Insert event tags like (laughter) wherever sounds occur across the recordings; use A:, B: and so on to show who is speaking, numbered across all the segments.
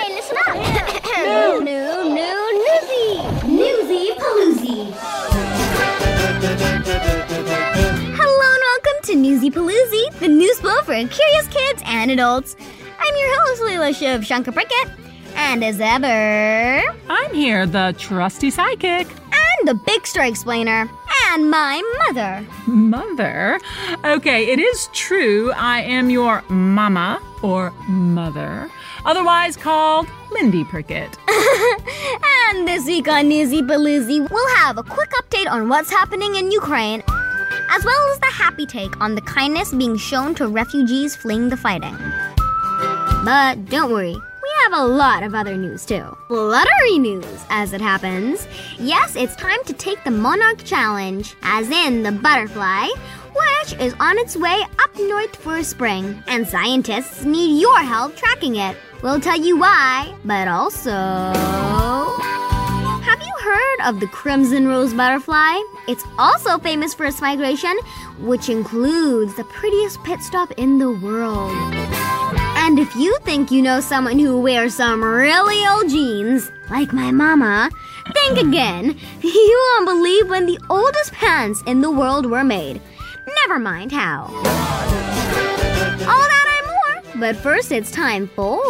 A: Hey, listen up. new, new, new, newsy. Newsy Paloozy. Hello and welcome to Newsy Paloozy, the news book for curious kids and adults. I'm your host, Leela Shiv Shankar Prickett. And as ever,
B: I'm here, the trusty psychic.
A: And the big story explainer. And my mother.
B: Mother? Okay, it is true I am your mama or mother, otherwise called Lindy Prickett. (laughs)
A: and this week on Newsy Paloozy, we'll have a quick update on what's happening in Ukraine, as well as the happy take on the kindness being shown to refugees fleeing the fighting. But don't worry, we have a lot of other news too. Fluttery news, as it happens. Yes, it's time to take the Monarch Challenge, as in the butterfly, is on its way up north for spring, and scientists need your help tracking it. We'll tell you why, but also. Have you heard of the crimson rose butterfly? It's also famous for its migration, which includes the prettiest pit stop in the world. And if you think you know someone who wears some really old jeans, like my mama, think again. (laughs) You won't believe when the oldest pants in the world were made. Never mind how. All that and more. But first, it's time for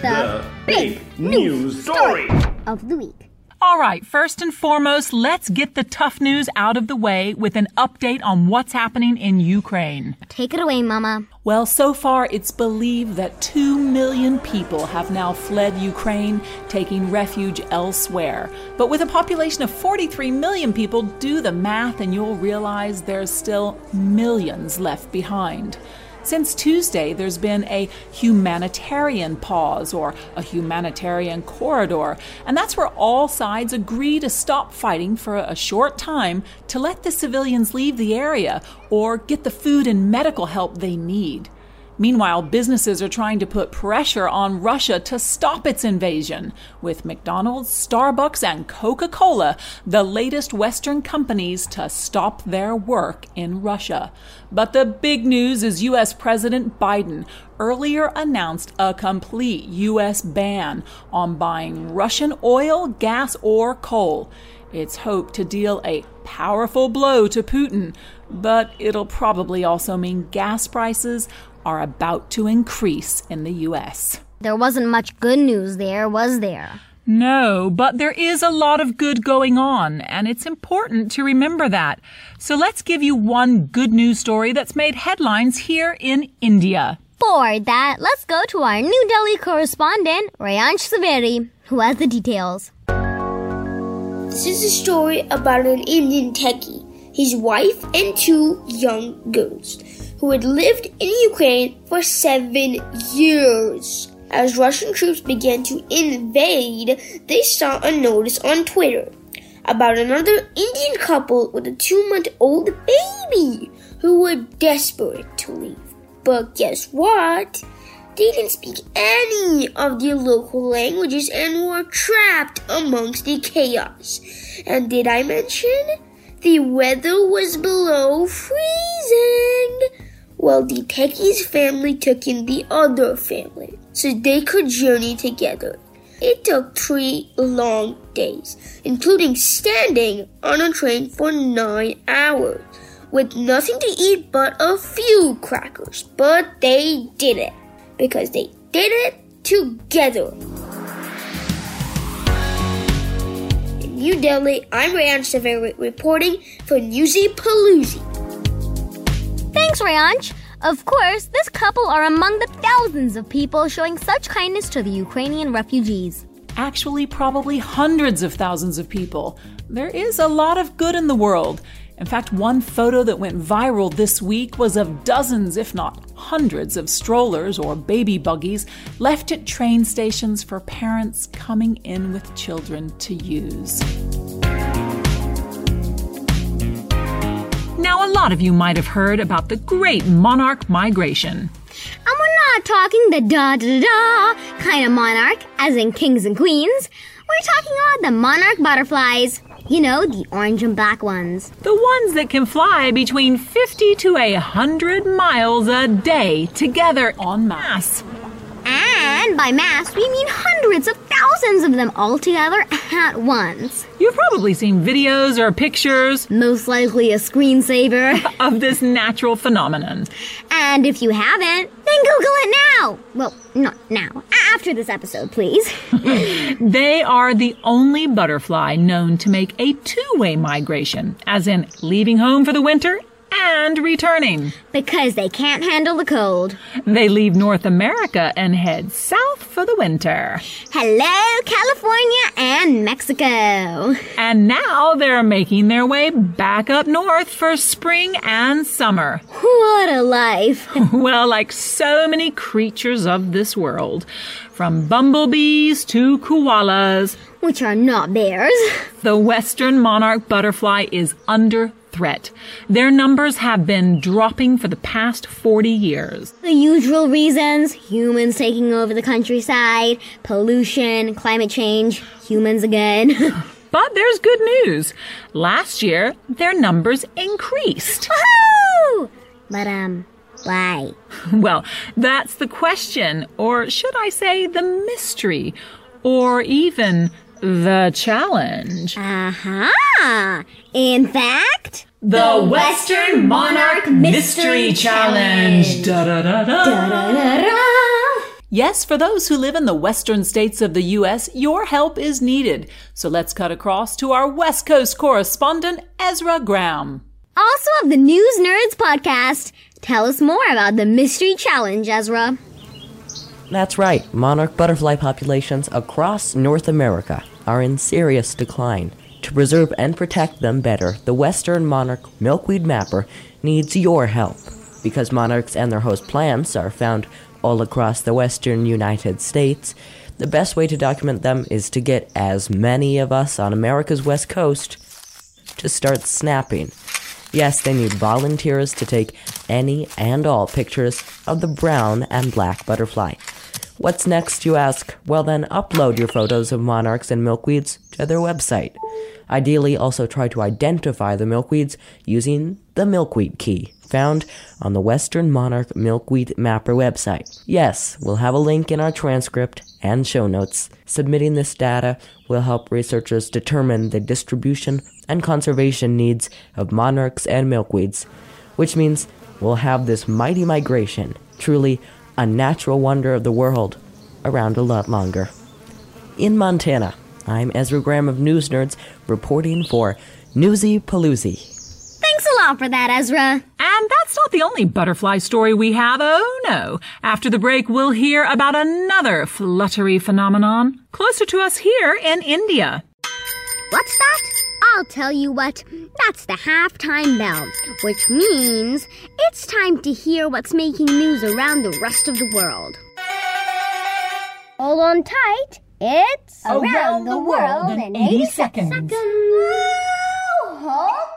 A: the,
C: the big, big news story
A: of the week.
B: All right, first and foremost, let's get the tough news out of the way with an update on what's happening in Ukraine.
A: Take it away, Mama.
B: Well, so far it's believed that 2 million people have now fled Ukraine, taking refuge elsewhere. But with a population of 43 million people, do the math and you'll realize there's still millions left behind. Since Tuesday, there's been a humanitarian pause or a humanitarian corridor, and that's where all sides agree to stop fighting for a short time to let the civilians leave the area or get the food and medical help they need. Meanwhile, businesses are trying to put pressure on Russia to stop its invasion, with McDonald's, Starbucks, and Coca Cola the latest Western companies to stop their work in Russia. But the big news is U.S. President Biden earlier announced a complete U.S. ban on buying Russian oil, gas, or coal. It's hoped to deal a powerful blow to Putin, but it'll probably also mean gas prices are about to increase in the U.S.
A: There wasn't much good news there, was there?
B: No, but there is a lot of good going on, and it's important to remember that. So let's give you one good news story that's made headlines here in India.
A: For that, let's go to our New Delhi correspondent, Rayansh Saveri, who has the details.
D: This is a story about an Indian techie, his wife, and two young girls who had lived in Ukraine for seven years. As Russian troops began to invade, they saw a notice on Twitter about another Indian couple with a two month old baby who were desperate to leave. But guess what? They didn't speak any of the local languages and were trapped amongst the chaos. And did I mention? The weather was below freezing. Well, the Techie's family took in the other family so they could journey together. It took three long days, including standing on a train for nine hours with nothing to eat but a few crackers. But they did it because they did it together. In New Delhi, I'm Rayansh Saveri reporting for Newsy Paloozy.
A: Thanks, Rayansh. Of course, this couple are among the thousands of people showing such kindness to the Ukrainian refugees.
B: Actually, probably hundreds of thousands of people. There is a lot of good in the world. In fact, one photo that went viral this week was of dozens, if not hundreds, of strollers or baby buggies left at train stations for parents coming in with children to use. Now, a lot of you might have heard about the great monarch migration.
A: And we're not talking the da da da kind of monarch, as in kings and queens. We're talking about the monarch butterflies. You know, the orange and black ones.
B: The ones that can fly between 50 to a 100 miles a day together en masse.
A: And by mass, we mean hundreds of thousands of them all together at once.
B: You've probably seen videos or pictures
A: Most likely a screensaver. (laughs)
B: of this natural phenomenon.
A: and if you haven't, then Google it now. Well, not now. After this episode, please. (laughs)
B: They are the only butterfly known to make a two way migration, as in leaving home for the winter and returning.
A: because they can't handle the cold.
B: They leave North America and head south for the winter.
A: Hello, California and Mexico.
B: And now they're making their way back up north for spring and summer.
A: What a life. (laughs)
B: Well, like so many creatures of this world, from bumblebees to koalas,
A: Which are not bears.
B: the western monarch butterfly is under threat. Their numbers have been dropping for the past 40 years.
A: The usual reasons humans taking over the countryside, pollution, climate change, humans again. (laughs)
B: But there's good news. Last year, their numbers increased.
A: Woohoo! But, um, why? (laughs)
B: Well, that's the question, or should I say the mystery, or even the challenge.
A: Uh huh. In fact,
B: The Western Monarch Mystery Challenge. Da da da da.
A: da-da-da.
B: Yes, for those who live in the western states of the U.S., your help is needed. So let's cut across to our West Coast correspondent, Ezra Graham.
A: also of the News Nerds podcast, tell us more about the mystery challenge, Ezra.
E: That's right, monarch butterfly populations across North America are in serious decline. To preserve and protect them better, the Western Monarch Milkweed Mapper needs your help. Because monarchs and their host plants are found all across the western United States, the best way to document them is to get as many of us on America's west coast to start snapping. Yes, they need volunteers to take any and all pictures of the brown and black butterfly. What's next, you ask? Well, then upload your photos of monarchs and milkweeds to their website. Ideally, also try to identify the milkweeds using the milkweed key found on the Western Monarch Milkweed Mapper website. Yes, we'll have a link in our transcript and show notes. Submitting this data will help researchers determine the distribution and conservation needs of monarchs and milkweeds, which means we'll have this mighty migration, truly a natural wonder of the world, around a lot longer. In Montana, I'm Ezra Graham of News Nerds reporting for Newsy Paloozy.
A: Thanks a lot for that, Ezra.
B: And that's not the only butterfly story we have. Oh no. After the break, we'll hear about another fluttery phenomenon closer to us here in India.
A: What's that? I'll tell you what. That's the halftime bell, which means it's time to hear what's making news around the rest of the world. Hold on tight. It's
B: Around the World in 80 Seconds.
A: Hold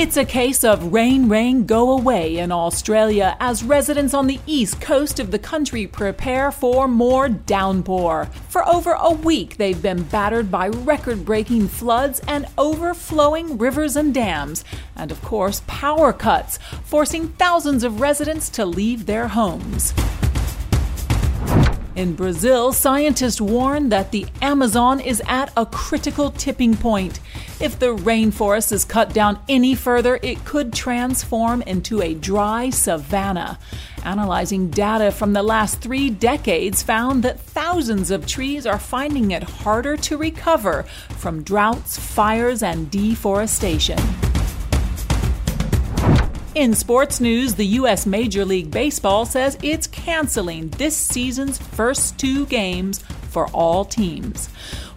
B: It's a case of rain, rain, go away in Australia as residents on the east coast of the country prepare for more downpour. For over a week, they've been battered by record breaking floods and overflowing rivers and dams, and of course, power cuts, forcing thousands of residents to leave their homes. In Brazil, scientists warn that the Amazon is at a critical tipping point. If the rainforest is cut down any further, it could transform into a dry savanna. Analyzing data from the last three decades found that thousands of trees are finding it harder to recover from droughts, fires, and deforestation. In sports news, the U.S. Major League Baseball says it's canceling this season's first two games for all teams.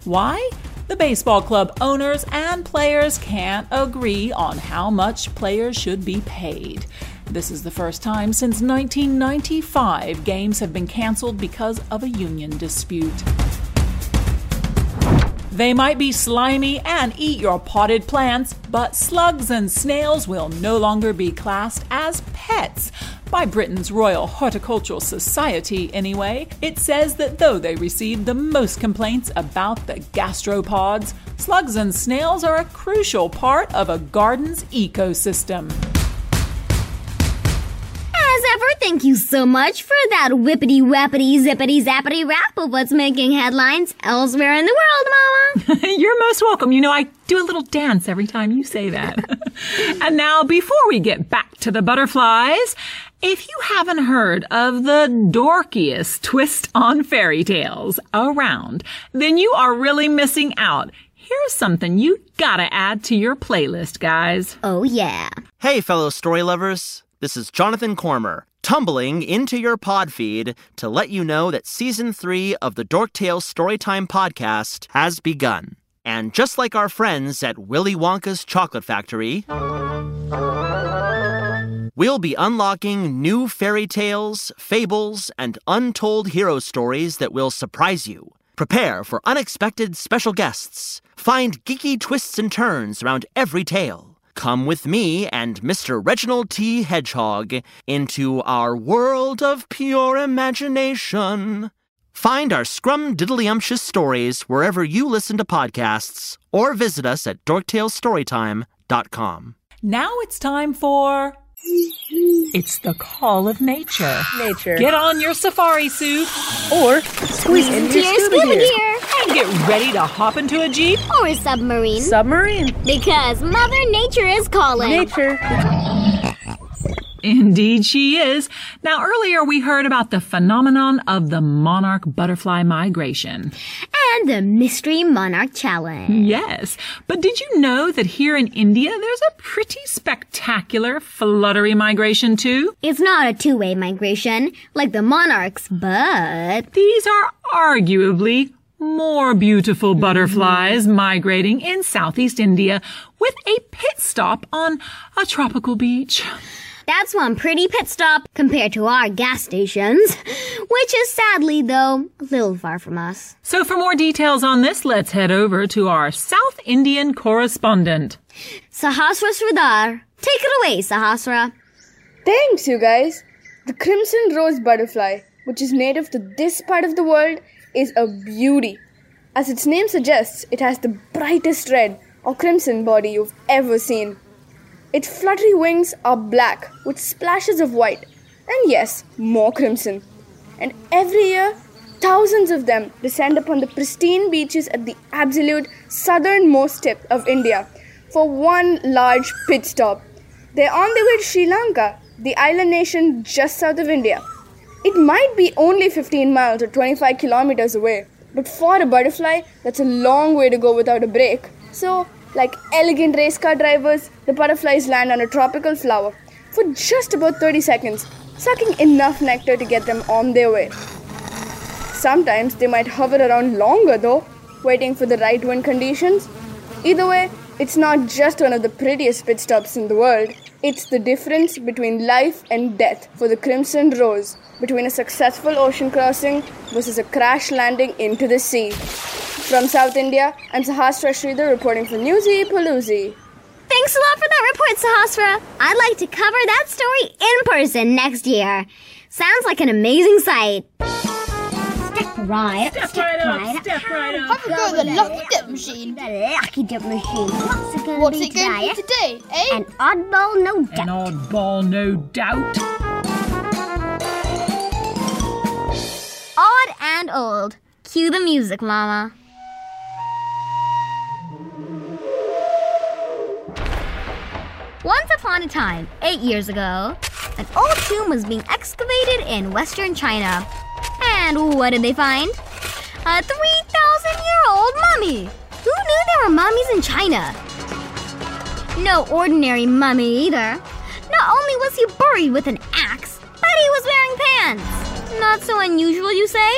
B: Why? The baseball club owners and players can't agree on how much players should be paid. This is the first time since 1995 games have been canceled because of a union dispute. They might be slimy and eat your potted plants, but slugs and snails will no longer be classed as pets. By Britain's Royal Horticultural Society, anyway, it says that though they receive the most complaints about the gastropods, slugs and snails are a crucial part of a garden's ecosystem.
A: Zephyr, thank you so much for that whippity wappity zippity zappity rap of what's making headlines elsewhere in the world, Mama. (laughs)
B: You're most welcome. You know, I do a little dance every time you say that. (laughs) and now, before we get back to the butterflies, if you haven't heard of the dorkiest twist on fairy tales around, then you are really missing out. Here's something you gotta add to your playlist, guys.
A: Oh, yeah.
F: Hey, fellow story lovers. This is Jonathan Cormer, tumbling into your pod feed to let you know that season three of the Dork Tales Storytime podcast has begun. And just like our friends at Willy Wonka's Chocolate Factory, we'll be unlocking new fairy tales, fables, and untold hero stories that will surprise you. Prepare for unexpected special guests. Find geeky twists and turns around every tale. Come with me and Mr. Reginald T. Hedgehog into our world of pure imagination. Find our scrumdiddlyumptious stories wherever you listen to podcasts or visit us at dorktalesstorytime.com.
B: Now it's time for. It's the call of nature.
G: Nature.
B: Get on your safari suit
G: or squeeze into your
A: Dear
G: scuba
A: scuba
G: gear.
B: And get ready to hop into a Jeep.
A: Or a submarine.
G: Submarine.
A: because Mother Nature is calling.
G: Nature.
B: Indeed, she is. Now, earlier we heard about the phenomenon of the monarch butterfly migration.
A: And the Mystery Monarch Challenge.
B: Yes, but did you know that here in India there's a pretty spectacular fluttery migration too?
A: It's not a two way migration like the monarchs, but.
B: These are arguably more beautiful butterflies migrating in southeast India with a pit stop on a tropical beach.
A: That's one pretty pit stop compared to our gas stations, which is sadly, though, a little far from us.
B: So for more details on this, let's head over to our South Indian correspondent.
A: Sahasra Sridhar. Take it away, Sahasra.
H: Thanks, you guys. The crimson rose butterfly, which is native to this part of the world, is a beauty. As its name suggests, it has the brightest red or crimson body you've ever seen. Its fluttery wings are black with splashes of white, and yes, more crimson. And every year, thousands of them descend upon the pristine beaches at the absolute southernmost tip of India for one large pit stop. They're on their way to Sri Lanka, the island nation just south of India. It might be only 15 miles or 25 kilometers away, but for a butterfly, that's a long way to go without a break. So, like elegant race car drivers, the butterflies land on a tropical flower for just about 30 seconds, sucking enough nectar to get them on their way. Sometimes they might hover around longer though, waiting for the right wind conditions. Either way, it's not just one of the prettiest pit stops in the world, it's the difference between life and death for the Crimson Rose, between a successful ocean crossing versus a crash landing into the sea. From South India, I'm Sahasra Sridhar reporting for Newsy Paloozy.
A: Thanks a lot for that report, Sahasra. I'd like to cover that story in person next year. Sounds like an amazing sight. Step right up, step, right up,
B: step right up.
I: Have a go at the lucky dip machine.
A: The lucky dip machine. What's it gonna
I: What's
A: be
I: it going
A: today?
I: to be today, eh?
A: An oddball, no doubt.
B: An oddball, no doubt.
A: Odd and old. Cue the music, Mama. Once upon a time, eight years ago, an old tomb was being excavated in western China. And what did they find? A 3,000 year old mummy! Who knew there were mummies in China? No ordinary mummy either. Not only was he buried with an axe, but he was wearing pants. Not so unusual, you say?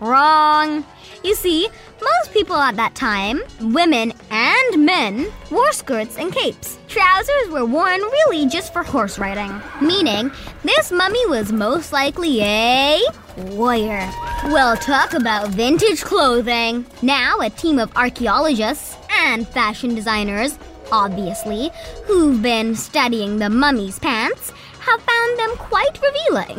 A: Wrong. You see, most people at that time, women and men, wore skirts and capes. Trousers were worn really just for horse riding, meaning this mummy was most likely a warrior. Well, talk about vintage clothing. Now, a team of archaeologists and fashion designers, obviously, who've been studying the mummy's pants, have found them quite revealing.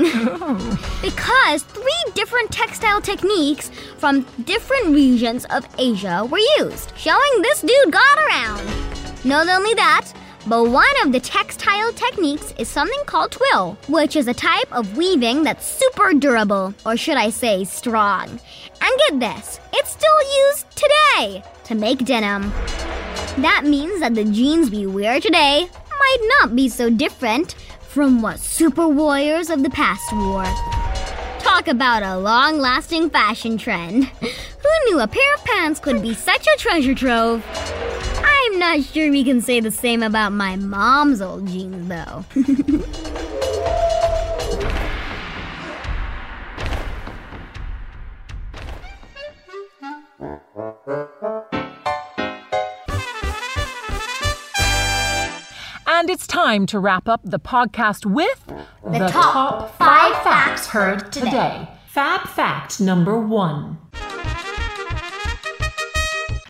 A: (laughs) because three different textile techniques from different regions of Asia were used, showing this dude got around. Not only that, But one of the textile techniques is something called twill, which is a type of weaving that's super durable, or should I say strong. And get this, it's still used today to make denim. That means that the jeans we wear today might not be so different from what super warriors of the past wore. Talk about a long lasting fashion trend. Who knew a pair of pants could be such a treasure trove? I'm not sure we can say the same about my mom's old jeans, though. (laughs)
B: And it's time to wrap up the podcast with
A: The top five facts heard today.
B: Fab fact number one.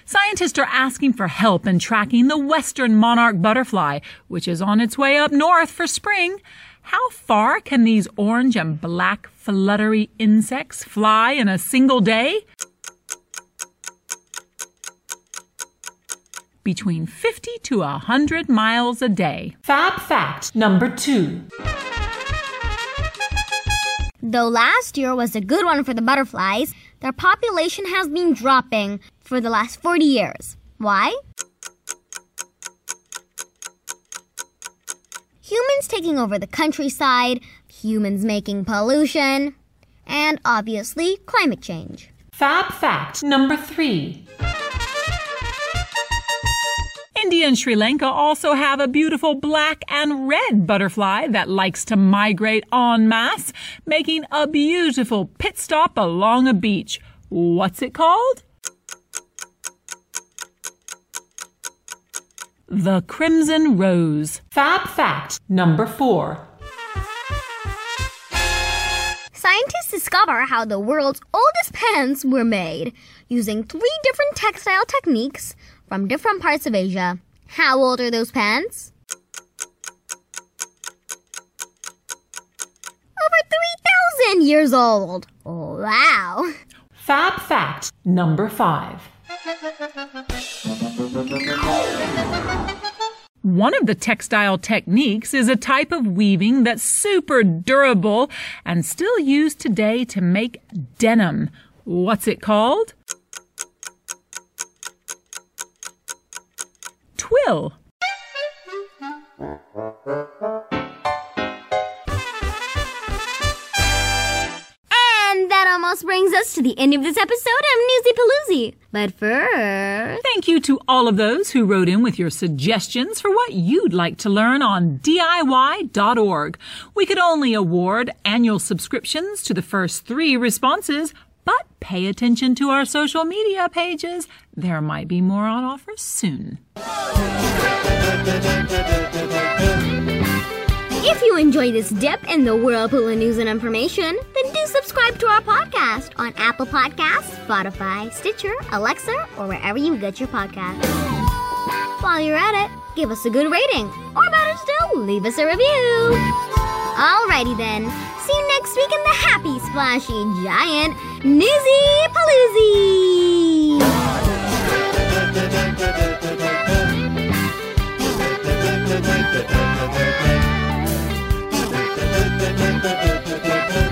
B: Scientists are asking for help in tracking the western monarch butterfly, which is on its way up north for spring. How far can these orange and black fluttery insects fly in a single day? Between 50 to 100 miles a day. Fab fact number two.
A: Though last year was a good one for the butterflies, their population has been dropping for the last 40 years. Why? Humans taking over the countryside, humans making pollution, and obviously climate change.
B: Fab fact number three. India and Sri Lanka also have a beautiful black and red butterfly that likes to migrate en masse, making a beautiful pit stop along a beach. What's it called? The Crimson Rose. Fab fact number four.
A: Scientists discover how the world's oldest pants were made using three different textile techniques from different parts of Asia. How old are those pants? Over 3,000 years old. Wow.
B: Fab fact number five. One of the textile techniques is a type of weaving that's super durable and still used today to make denim. What's it called? Twill.
A: And that almost brings us to the end of this episode of Newsy Paloozy. But first,
B: Thank you to all of those who wrote in with your suggestions for what you'd like to learn on DIY.org. We could only award annual subscriptions to the first three responses, but pay attention to our social media pages. There might be more on offer soon.
A: if you enjoy this dip in the whirlpool of news and information, then do subscribe to our podcast on Apple Podcasts, Spotify, Stitcher, Alexa, or wherever you get your podcasts. While you're at it, give us a good rating, or better still, leave us a review. Alrighty then, next week in the Happy Splashy Giant Newsy Paloozy! Thank